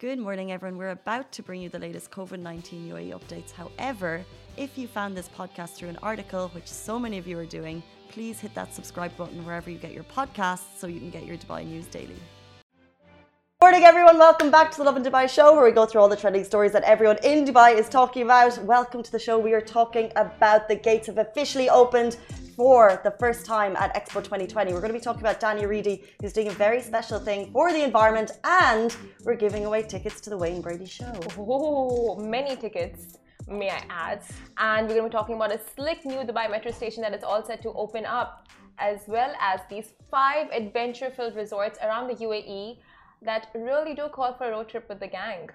Good morning, everyone. We're about to bring you the latest COVID 19 UAE updates. However, if you found this podcast through an article, which so many of you are doing, please hit that subscribe button wherever you get your podcasts so you can get your Dubai news daily. Good Morning, everyone. Welcome back to the Lovin Dubai show, where we go through all the trending stories that everyone in Dubai is talking about. Welcome to the show. We are talking about the gates have officially opened for the first time at Expo 2020. We're going to be talking about Danny Aridi, who's doing a very special thing for the environment, and we're giving away tickets to the Wayne Brady show. Oh, many tickets, may I add. And we're going to be talking about a slick new Dubai metro station that is all set to open up, as well as these five adventure filled resorts around the UAE that really do call for a road trip with the gang.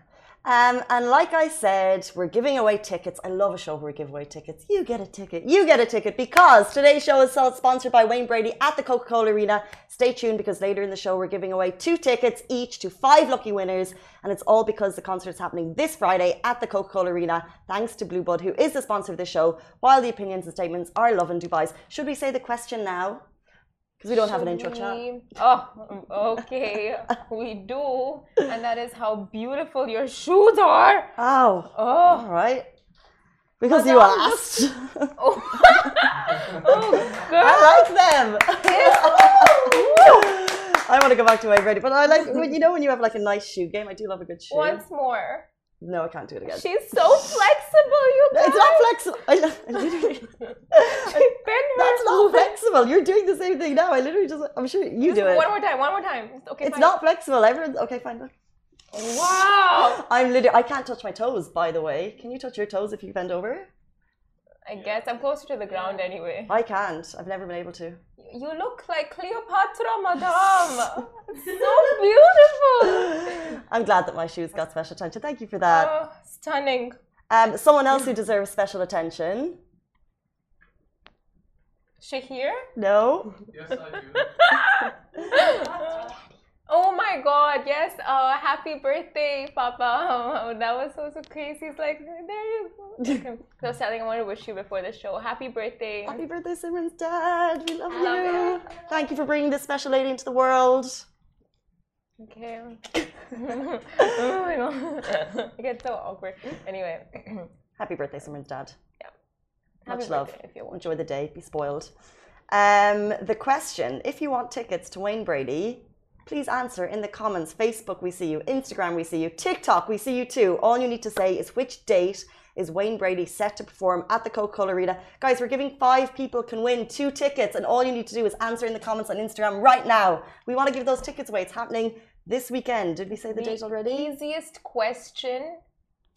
Um, and like I said, we're giving away tickets. I love a show where we give away tickets. You get a ticket. You get a ticket because today's show is sponsored by Wayne Brady at the Coca Cola Arena. Stay tuned because later in the show, we're giving away two tickets each to five lucky winners. And it's all because the concert is happening this Friday at the Coca Cola Arena, thanks to Blu Blood, who is the sponsor of the show, while the opinions and statements are Lovin Dubai's. Should we say the question now? Because we don't have an intro chat. Oh, okay. we do. And that is how beautiful your shoes are. Oh. Oh. All right. Because you asked. Oh, oh girl. I like them. Oh. I want to go back to my ready, but I like when you know when you have like a nice shoe game. I do love a good shoe. Once more. No, I can't do it again. She's so flexible, you guys. it's not flexible. I, I literally, that's not foot. flexible. You're doing the same thing now. I literally just. I'm sure you Just do it. One more time, one more time. Okay, It's fine. not flexible. Everyone's okay. Fine. Look. Wow. I'm literally. I can't touch my toes. By the way, can you touch your toes if you bend over? I guess I'm closer to the ground anyway. I can't. I've never been able to. You look like Cleopatra, madame. so beautiful. I'm glad that my shoes got special attention. Thank you for that. Oh, stunning. Um, someone else who deserves special attention. Shahir? No. Yes, I do. Oh my god, yes. Uh, happy birthday, Papa. that was so, so crazy. He's like, there you go. So I was I want to wish you before the show. Happy birthday. Happy birthday, Simran's dad. We love you. love Thank you for bringing this special lady into the world. Okay. oh my god. I get so awkward. Anyway. Happy birthday, Simran's dad. Happy Much love. if you want. Enjoy the day. Be spoiled. Um, the question if you want tickets to Wayne Brady, please answer in the comments. Facebook, we see you. Instagram, we see you. TikTok, we see you too. All you need to say is which date is Wayne Brady set to perform at the Coca Cola Arena. Guys, we're giving five people can win two tickets, and all you need to do is answer in the comments on Instagram right now. We want to give those tickets away. It's happening this weekend. Did we say the date already? Easiest question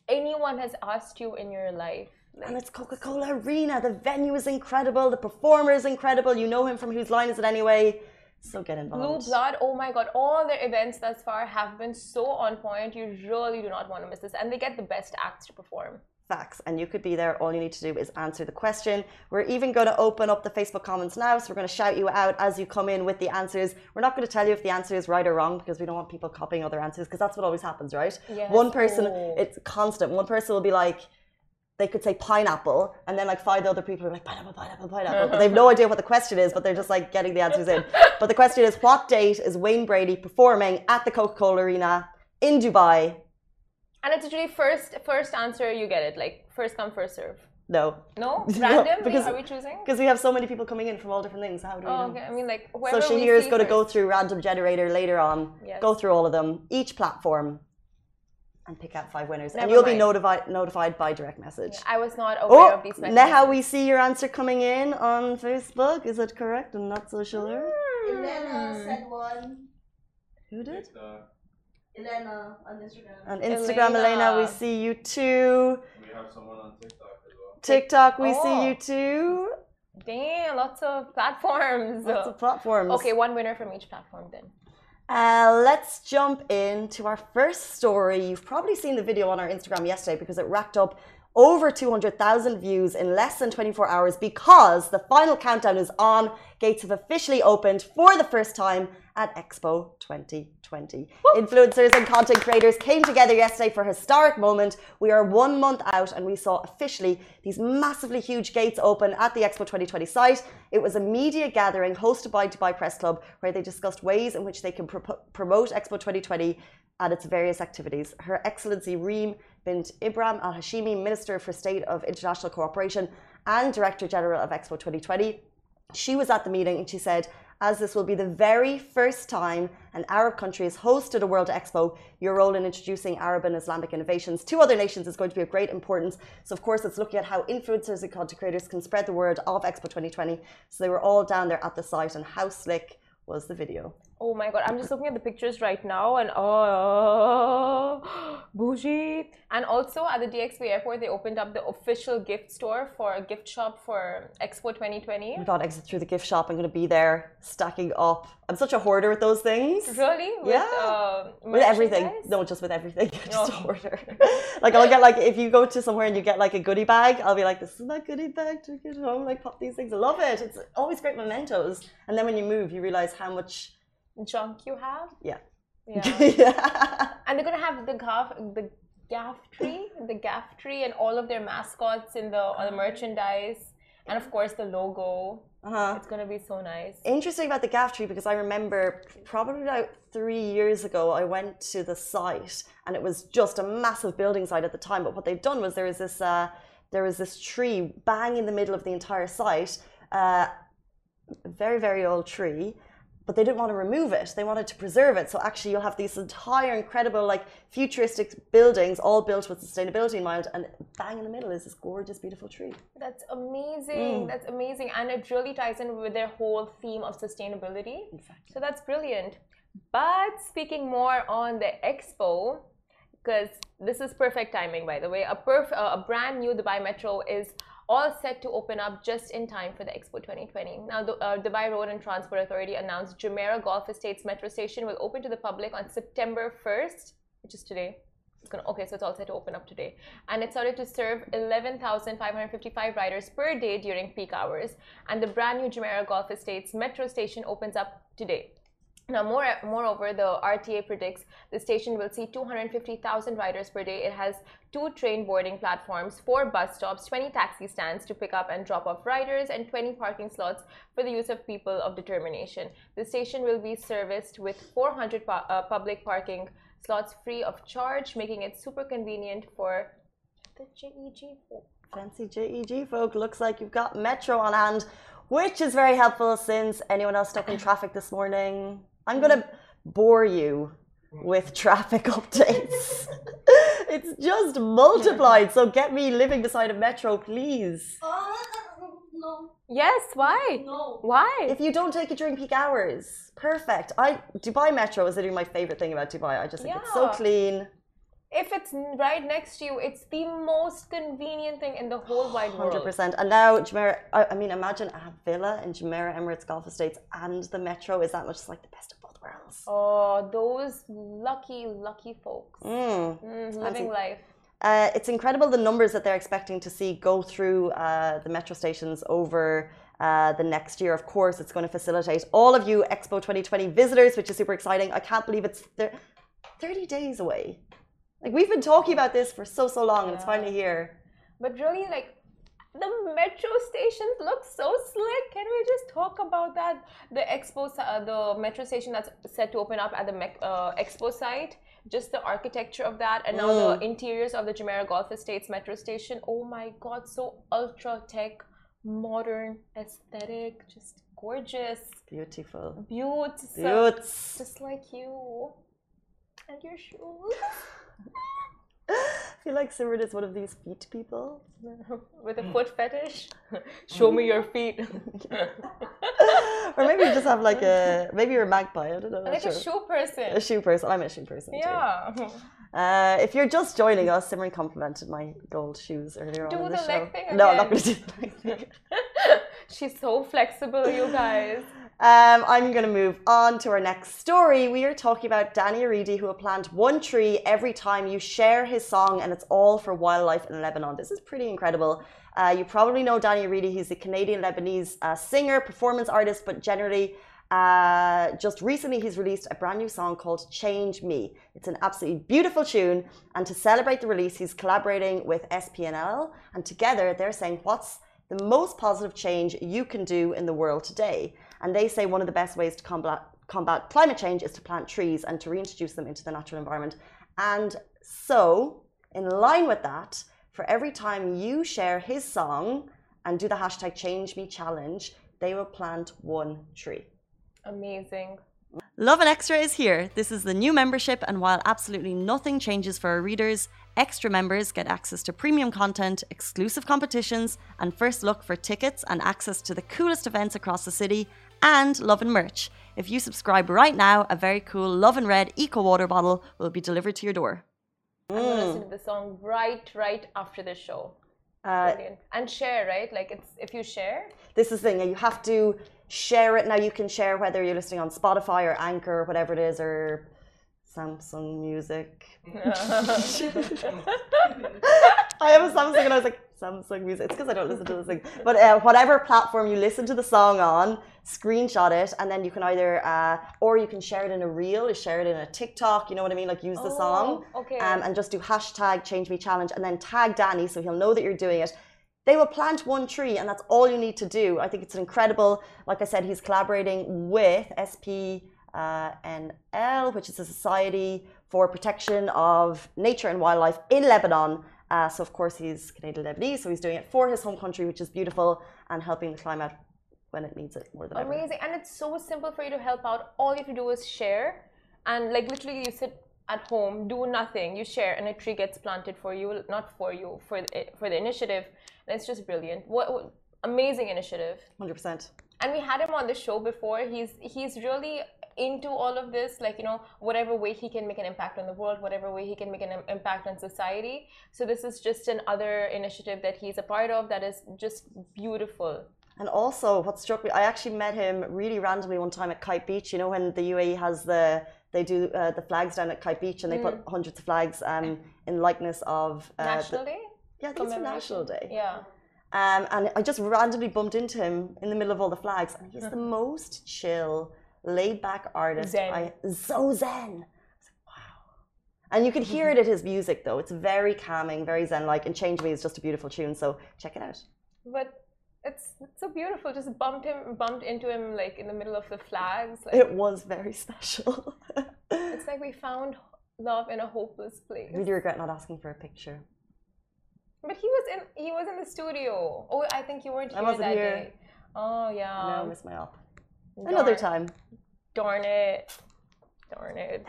anyone has asked you in your life. And it's Coca Cola Arena. The venue is incredible. The performer is incredible. You know him from Whose Line Is It Anyway? So get involved. Blue. Blood, oh my god, all their events thus far have been so on point. You really do not want to miss this. And they get the best acts to perform. Facts. And you could be there. All you need to do is answer the question. We're even going to open up the Facebook comments now. So we're going to shout you out as you come in with the answers. We're not going to tell you if the answer is right or wrong because we don't want people copying other answers because that's what always happens, right? Yes. One person, Oh. it's constant. One person will be like, they could say pineapple, and then like five other people are like pineapple, pineapple, pineapple, but they've no idea what the question is, but they're just like getting the answers in. But the question is, what date is Wayne Brady performing at the Coca-Cola Arena in Dubai? And it's usually first first answer you get it, like first come, first serve. No, No? No, Random? because- Are we choosing? because we have so many people coming in from all different things. How do we Oh, know? okay. I mean, like, So whoever Shahir is going to go through random generator later on, Yes. go through all of them, each platform, and pick out five winners. and you'll be notified notified by direct message. I was not oh, aware Oh, of these messages. Neha, we see your answer coming in on Facebook. Is it correct? I'm not so sure. Hmm. Elena hmm. said one. Who did? It's, Elena on Instagram. On Instagram, Elena, we see you too. we have someone on TikTok as well. TikTok, we Oh. see you too. Damn, lots of platforms. Lots of platforms. Okay, one winner from each platform then. Uh, let's jump into our first story. You've probably seen the video on our Instagram yesterday because it racked up over 200,000 views in less than 24 hours because the final countdown is on. Gates have officially opened for the first time at Expo 2020. Influencers and content creators came together yesterday for a historic moment. We are one month out and we saw officially these massively huge gates open at the Expo 2020 site. It was a media gathering hosted by Dubai Press Club where they discussed ways in which they can pro- promote Expo 2020 at its various activities. Her Excellency Reem bint Ibrahim Al Hashimi, Minister for State of International Cooperation and Director General of Expo 2020, she was at the meeting and she said, as this will be the very first time an Arab country has hosted a World Expo, your role in introducing Arab and Islamic innovations to other nations is going to be of great importance. So, of course, it's looking at how influencers and content creators can spread the word of Expo 2020. So, they were all down there at the site, and how slick was the video? Oh my god, I'm just looking at the pictures right now and oh, bougie. And also at the DXB airport, they opened up the official gift store for a gift shop for Expo 2020. Oh my God, exit through the gift shop. I'm going to be there stacking up. I'm such a hoarder with those things. Really? With, Yeah. uh, With everything. No, just with everything. just a Oh. hoarder. like, I'll get, like, if you go to somewhere and you get, like, a goodie bag, I'll be like, this is my goodie bag to get home. Like, pop these things. I love it. It's always great mementos. And then when you move, you realize how much. Junk you have? Yeah. Yeah. yeah. and they're gonna have the ghaf, the ghaf tree, the ghaf tree, and all of their mascots in the on the merchandise, and of course the logo. Uh-huh. It's gonna be so nice. Interesting about the ghaf tree because I remember probably about three years ago I went to the site and it was just a massive building site at the time. But what they've done was there was this uh, there was this tree bang in the middle of the entire site, uh, very very old tree. But they didn't want to remove it. They wanted to preserve it. So actually, you'll have these entire incredible, like futuristic buildings, all built with sustainability in mind. And bang in the middle is this gorgeous, beautiful tree. That's amazing. That's amazing, and it really ties in with their whole theme of sustainability. Exactly. So that's brilliant. But speaking more on the expo, because this is perfect timing, by the way. A perf- uh, a brand new Dubai Metro is all set to open up just in time for the Expo 2020. Now, the uh, Dubai Road and Transport Authority announced Jumeirah Golf Estates Metro Station will open to the public on September 1st, which is today. Gonna okay, so it's all set to open up today, and it's started to serve 11,555 riders per day during peak hours. And the brand new Jumeirah Golf Estates Metro Station opens up today. Now, more, moreover, the RTA predicts the station will see 250,000 riders per day. It has two train boarding platforms, four bus stops, 20 taxi stands to pick up and drop off riders, and 20 parking slots for the use of people of determination. The station will be serviced with 400 pu- uh, public parking slots free of charge, making it super convenient for the JEG folk. Fancy JEG folk. Looks like you've got Metro on hand, which is very helpful since anyone else stuck in traffic this morning. I'm going to bore you with traffic updates. it's just multiplied. So get me living beside a Metro, please. Oh, no, Yes, why? no. Why? If you don't take it during peak hours, perfect. I Dubai Metro is literally my favorite thing about Dubai. I just think it's so clean. if it's right next to you, it's the most convenient thing in the whole wide world. Hundred percent. And now Jumeirah, I, I mean, imagine a villa in Jumeirah Emirates Golf Estates and the Metro is that much just like the best of both worlds. Oh, those lucky, lucky folks. Mm. Mm, living life. Uh, it's incredible the numbers that they're expecting to see go through uh, the metro stations over uh, the next year. Of course, it's going to facilitate all of you Expo 2020 visitors, which is super exciting. I can't believe it's thir- 30 days away. Like we've been talking about this for so so long, and it's Yeah. finally here. But really, like, the metro stations look so slick. Can we talk about that? The expo, uh, the metro station that's set to open up at the uh, expo site, just the architecture of that, and now Mm. the interiors of the Jumeirah Golf Estates metro station. Oh my god, so ultra tech, modern, aesthetic, just gorgeous, Beautiful. beautiful, just like you and your shoes. I feel like Simran is one of these feet people. With a foot fetish, show me your feet. or maybe you just have like a maybe you're a magpie. I don't know. like a shoe person. A shoe person. I'm a shoe person. too. Yeah. Uh, if you're just joining us, Simran complimented my gold shoes earlier Do on in the, the show. leg thing no, I'm not going to do the leg thing. She's so flexible, you guys. Um, I'm going to move on to our next story. We are talking about Danny Aridi, who will plant one tree every time you share his song, and it's all for wildlife in Lebanon. This is pretty incredible. Uh, you probably know Danny Aridi. He's a Canadian Lebanese uh, singer, performance artist, but generally, uh, just recently, he's released a brand new song called Change Me. It's an absolutely beautiful tune, and to celebrate the release, he's collaborating with SPNL, and together they're saying, What's the most positive change you can do in the world today? And they say one of the best ways to combat combat climate change is to plant trees and to reintroduce them into the natural environment. And so, in line with that, for every time you share his song and do the hashtag change me challenge, they will plant one tree. Amazing. Lovin Extra is here. This is the new membership, and while absolutely nothing changes for our readers, extra members get access to premium content, exclusive competitions, and first look for tickets and access to the coolest events across the city, and Lovin merch. If you subscribe right now, a very cool Lovin Red Eco Water bottle will be delivered to your door. I'm gonna listen to the song right, right after the show. Uh, Brilliant. And share, right? Like it's if you share, this is the thing, you have to share it. Now, you can share whether you're listening on Spotify or Anchor or whatever it is, or Samsung Music. I have a Samsung and I was like, Samsung Music. It's because I don't listen to this thing. But uh, whatever platform you listen to the song on, screenshot it, and then you can either, uh, or you can share it in a reel, or share it in a TikTok, you know what I mean? Like use the song. Oh, okay. Um, and just do hashtag change me challenge and then tag Danny so he'll know that you're doing it. They will plant one tree and that's all you need to do. I think it's incredible. Like I said, he's collaborating with SPNL, which is a society for protection of nature and wildlife in Lebanon. Uh, so of course he's Canadian Lebanese, so he's doing it for his home country, which is beautiful, and helping the climate when it needs it more than ever. amazing. And it's so simple for you to help out. All you have to do is share, and like literally, you sit at home, do nothing, you share, and a tree gets planted for you, not for you, for the, for the initiative. And it's just brilliant. What, what amazing initiative. Hundred percent. and we had him on the show before he's he's really into all of this like you know whatever way he can make an impact on the world whatever way he can make an im- impact on society so this is just another initiative that he's a part of that is just beautiful And also, what struck me, I actually met him really randomly one time at Kite Beach. You know, when the UAE has the, they do uh, the flags down at Kite Beach and they put hundreds of flags um, in likeness of. Uh, the- national day yeah, I think it's National Day. yeah Um, and I just randomly bumped into him in the middle of all the flags. And he's the most chill, laid back artist. Zen. I, so zen. Like, wow. And you can hear it in his music, though. It's very calming, very zen like. And Change Me is just a beautiful tune. So check it out. but it's, it's so beautiful just bumped him bumped into him like in the middle of the flags like It was very special. it's like we found love in a hopeless place really regret not asking for a picture. but he was in he was in the studio oh i think you weren't I here wasn't that here. day oh yeah no, I missed my op. Another Darn. time. Darn it. Darn it.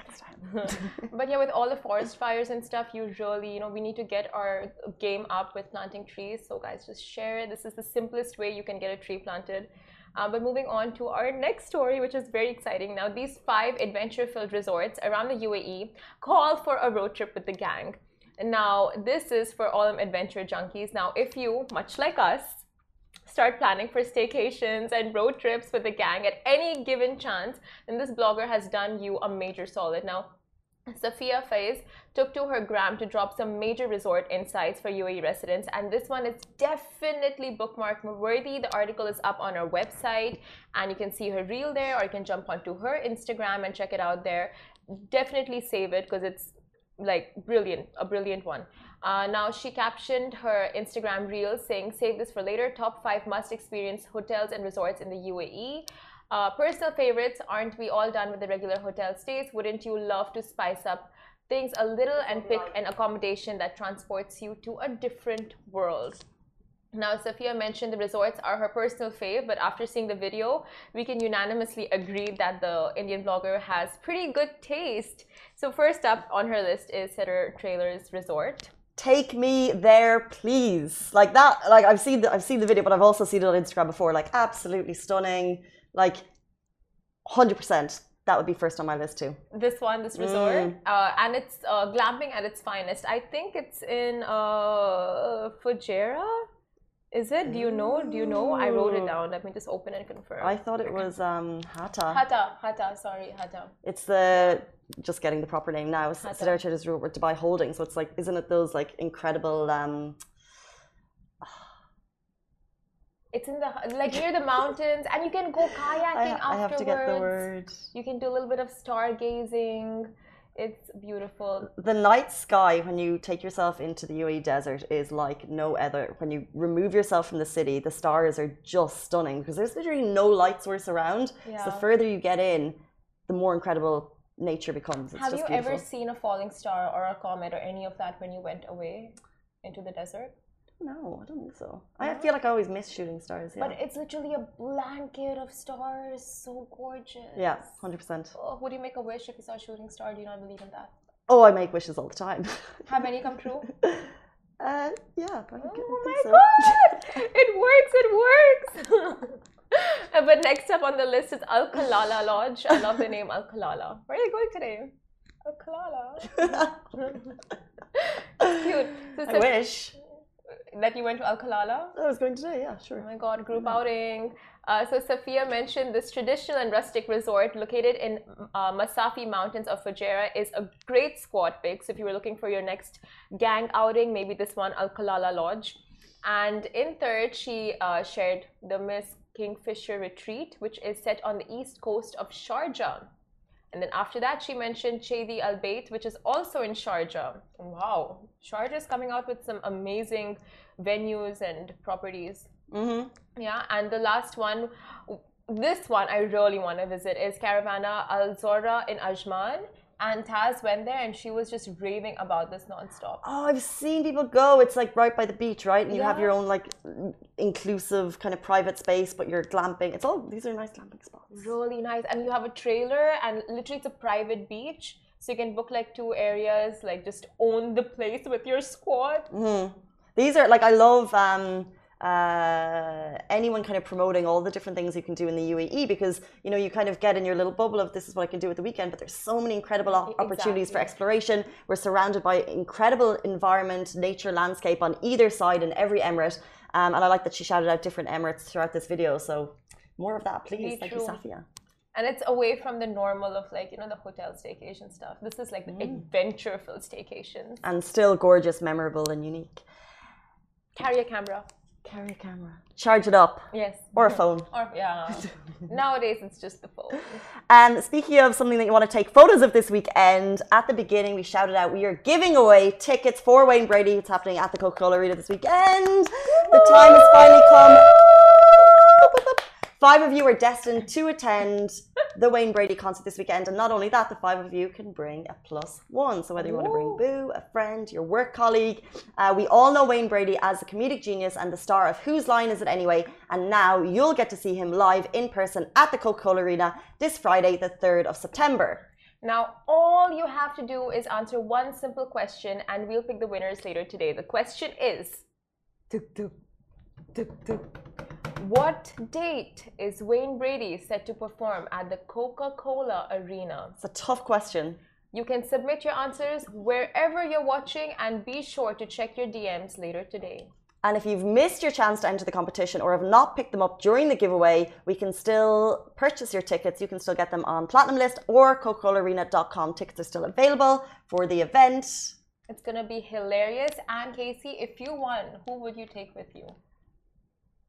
but yeah, with all the forest fires and stuff, usually, you know, we need to get our game up with planting trees. So, guys, just share it. This is the simplest way you can get a tree planted. Uh, but moving on to our next story, which is very exciting. Now, these five adventure filled resorts around the UAE call for a road trip with the gang. Now, this is for all them adventure junkies. Now, if you, much like us, start planning for staycations and road trips with the gang at any given chance, then this blogger has done you a major solid. Now, Safia Faiz took to her gram to drop some major resort insights for UAE residents, and this one is definitely bookmark worthy. The article is up on our website, and you can see her reel there, or you can jump onto her Instagram and check it out there. Definitely save it because it's like brilliant, a brilliant one. Uh, now she captioned her Instagram reel saying, "Save this for later. Top five must-experience hotels and resorts in the UAE." Uh, personal favorites, aren't we all done with the regular hotel stays? Wouldn't you love to spice up things a little and pick an accommodation that transports you to a different world? Now, Safia mentioned the resorts are her personal fave, but after seeing the video, we can unanimously agree that the Indian blogger has pretty good taste. So, first up on her list is Sedr Trailers Resort. Take me there, please. Like that. Like I've seen the I've seen the video, but I've also seen it on Instagram before. Like absolutely stunning. Like hundred percent. That would be first on my list too. This one, this resort, uh, and it's uh, glamping at its finest. I think it's in uh, Fujairah. Is it? Do you know? Do you know? I wrote it down. Let me just open and confirm. I thought it was um Hatta. Hata, Hatta, sorry, Hatta. It's the just getting the proper name now. Sedr Trailers Resort Dubai Holding. So it's like, isn't it those like incredible? um It's in the like near the mountains, and you can go kayaking I, I have to get the afterwards. word. You can do a little bit of stargazing. It's beautiful. The night sky when you take yourself into the UAE desert is like no other. When you remove yourself from the city, the stars are just stunning because there's literally no light source around. So the further you get in, the more incredible nature becomes. It's Have you beautiful. ever seen a falling star or a comet or any of that when you went away into the desert? No, I don't think so. I feel like I always miss shooting stars. Yeah, But it's literally a blanket of stars, so gorgeous. yeah, hundred percent. Oh, would you make a wish if you saw a shooting star? Do you not believe in that? Oh, I make wishes all the time. Have any come true? uh, yeah, Oh my so. god! It works, it works! But next up on the list is Al Kalala Lodge. I love the name Al Kalala. Where are you going today? Al Kalala. Cute. So I wish that you went to Al Kalala? I was going today. Yeah, sure. Oh my god, group outing. Uh, so Safia mentioned this traditional and rustic resort located in uh, Masafi Mountains of Fujairah is a great squat pick. So if you were looking for your next gang outing, maybe this one, Al Kalala Lodge. And in third, she uh, shared the Miss Kingfisher Retreat, which is set on the east coast of Sharjah. And then after that, she mentioned Chedi Al Bayt, which is also in Sharjah. Wow, Sharjah is coming out with some amazing venues and properties. hmm Yeah, and the last one, this one I really want to visit is Caravana Al Zorah in Ajman. And Taz went there and she was just raving about this nonstop. Oh, I've seen people go. It's like right by the beach, right? And you have your own like inclusive kind of private space, but you're glamping. It's all these are nice glamping spots. Really nice. And you have a trailer, and literally it's a private beach. So you can book like two areas, like just own the place with your squad. hmm These are like I love um, uh, anyone kind of promoting all the different things you can do in the UAE because you know you kind of get in your little bubble of this is what I can do at the weekend, but there's so many incredible op- opportunities for exploration. We're surrounded by incredible environment, nature, landscape on either side in every emirate, um, and I like that she shouted out different emirates throughout this video. So more of that, please. Be Thank you. Safia. And it's away from the normal of like, you know, the hotel staycation stuff. This is like the adventure-filled staycation And still gorgeous, memorable, and unique. Carry a camera. Carry a camera. Charge it up. Yes. Or a phone. Or yeah. Nowadays it's just the phone. And speaking of something that you want to take photos of this weekend, at the beginning we shouted out we are giving away tickets for Wayne Brady. It's happening at the Coca-Cola Arena this weekend. The time has finally come. Five of you are destined to attend the Wayne Brady concert this weekend, and not only that, the five of you can bring a plus one. So whether you want to bring Boo, a friend, your work colleague, uh, we all know Wayne Brady as the comedic genius and the star of Whose Line Is It Anyway? And now you'll get to see him live in person at the Coca-Cola Arena this Friday, the third of September. Now, all you have to do is answer one simple question, and we'll pick the winners later today. The question is tuk, tuk, tuk, tuk. What date is Wayne Brady set to perform at the Coca Cola Arena? It's a tough question. You can submit your answers wherever you're watching, and be sure to check your DMs later today. And if you've missed your chance to enter the competition or have not picked them up during the giveaway, we can still purchase your tickets. You can still get them on Platinum List or Coca-ColaArena.com. Tickets are still available for the event. It's gonna be hilarious. And Casey, if you won, who would you take with you?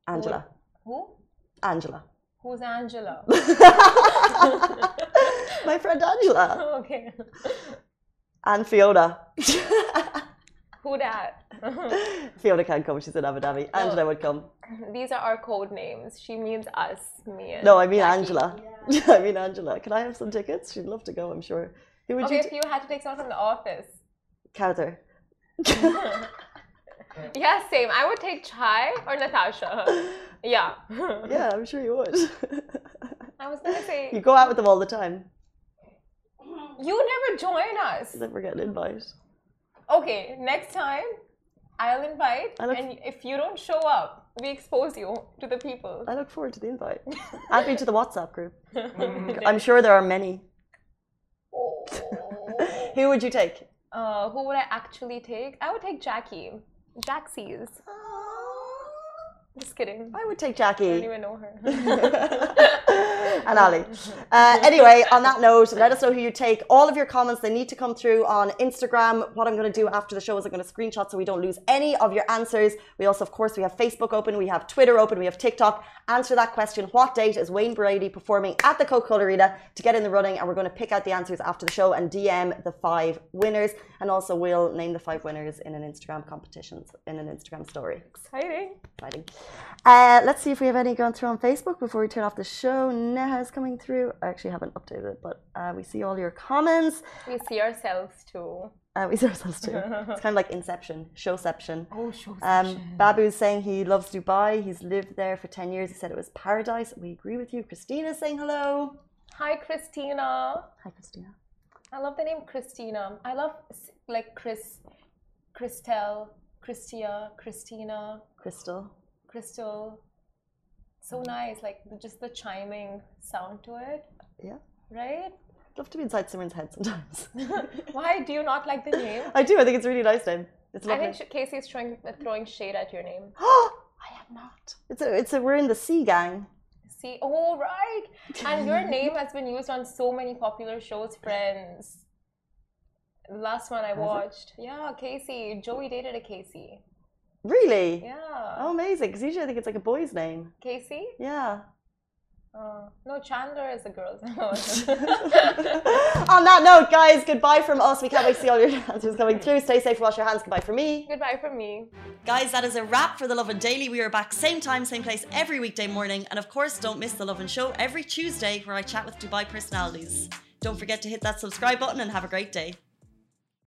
Angela. Who? Angela. Who's Angela? My friend Angela. okay. And Fiona. Who that? Fiona can't come, she's in Abu Dhabi. Oh. Angela would come. These are our code names. She means us, me and No, I mean Jackie. Angela. I mean Angela. Can I have some tickets? She'd love to go, I'm sure. Who would Okay, you if you had to take someone from the office. Kowthar. Yeah, same. I would take Chai or Natasha. Yeah. Yeah, I'm sure you would. I was gonna say you go out with them all the time. you never join us. Never get an invite. Okay, next time I'll invite, I and if you don't show up, we expose you to the people. I look forward to the invite. Add me to the WhatsApp group. I'm sure there are many. Oh. Who would you take? Uh, who would I actually take? I would take Jackie. Jaxie's. Just kidding. I would take Jackie. I don't even know her. and Ali. Uh, anyway, on that note, let us know who you take. All of your comments, they need to come through on Instagram. What I'm going to do after the show is I'm going to screenshot so we don't lose any of your answers. We also, of course, we have Facebook open, we have Twitter open, we have TikTok. Answer that question. What date is Wayne Brady performing at the Coca-Cola Arena to get in the running? And we're going to pick out the answers after the show and DM the five winners. And also we'll name the five winners in an Instagram competition, in an Instagram story. Exciting. Exciting. Uh, let's see if we have any going through on Facebook before we turn off the show Neha is coming through. I actually haven't updated it, but uh, we see all your comments. We see ourselves too. Uh, we see ourselves too. it's kind of like Inception, Showception. Oh, show Um, Babu's saying he loves Dubai. He's lived there for 10 years. He said it was paradise. We agree with you. Christina's saying hello. Hi, Christina. Hi, Christina. I love the name Christina. I love like Chris, Christelle, Christia, Christina, Crystal. Crystal. So nice, like just the chiming sound to it, Yeah. right? I'd love to be inside Simran's head sometimes. Why do you not like the name? I do. I think it's a really nice name. It's I think Casey is throwing, uh, throwing shade at your name. Oh! I am not. It's a, it's a, we're in the sea gang. See, oh right, and your name has been used on so many popular shows. Friends, the last one I watched, yeah, Casey. Joey dated a Casey. Really? Yeah, Oh, amazing. Because usually I think it's like a boy's name. Casey. Yeah. Uh, no, Chandler is a girl's name. On that note, guys, goodbye from us. We can't wait to see all your answers coming through. Stay safe, wash your hands. Goodbye from me. Goodbye from me. Guys, that is a wrap for The Lovin Daily. We are back same time, same place every weekday morning. And of course, don't miss The Lovin Show every Tuesday where I chat with Dubai personalities. Don't forget to hit that subscribe button and have a great day.